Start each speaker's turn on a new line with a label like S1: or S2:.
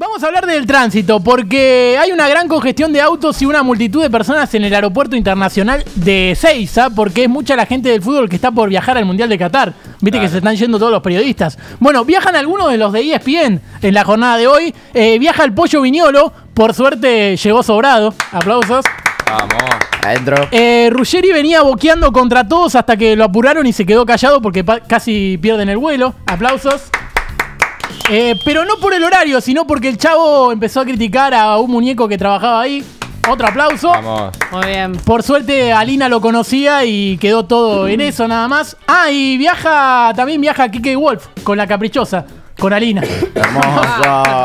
S1: Vamos a hablar del tránsito, porque hay una gran congestión de autos y una multitud de personas en el aeropuerto internacional de Seiza, porque es mucha la gente del fútbol que está por viajar al Mundial de Qatar. Viste que se están yendo todos los periodistas. Bueno, viajan algunos de los de ESPN en la jornada de hoy. Eh, viaja el Pollo Viñolo, por suerte llegó sobrado. Aplausos.
S2: Vamos.
S3: Adentro.
S1: Eh, Ruggeri venía boqueando contra todos hasta que lo apuraron y se quedó callado porque casi pierden el vuelo. Aplausos. Eh, pero no por el horario, sino porque el chavo empezó a criticar a un muñeco que trabajaba ahí. Otro aplauso.
S2: Vamos.
S4: Muy bien.
S1: Por suerte Alina lo conocía y quedó todo en eso nada más. Ah, y viaja, también viaja Kike Wolf con la caprichosa, con Alina.
S3: Hermoso.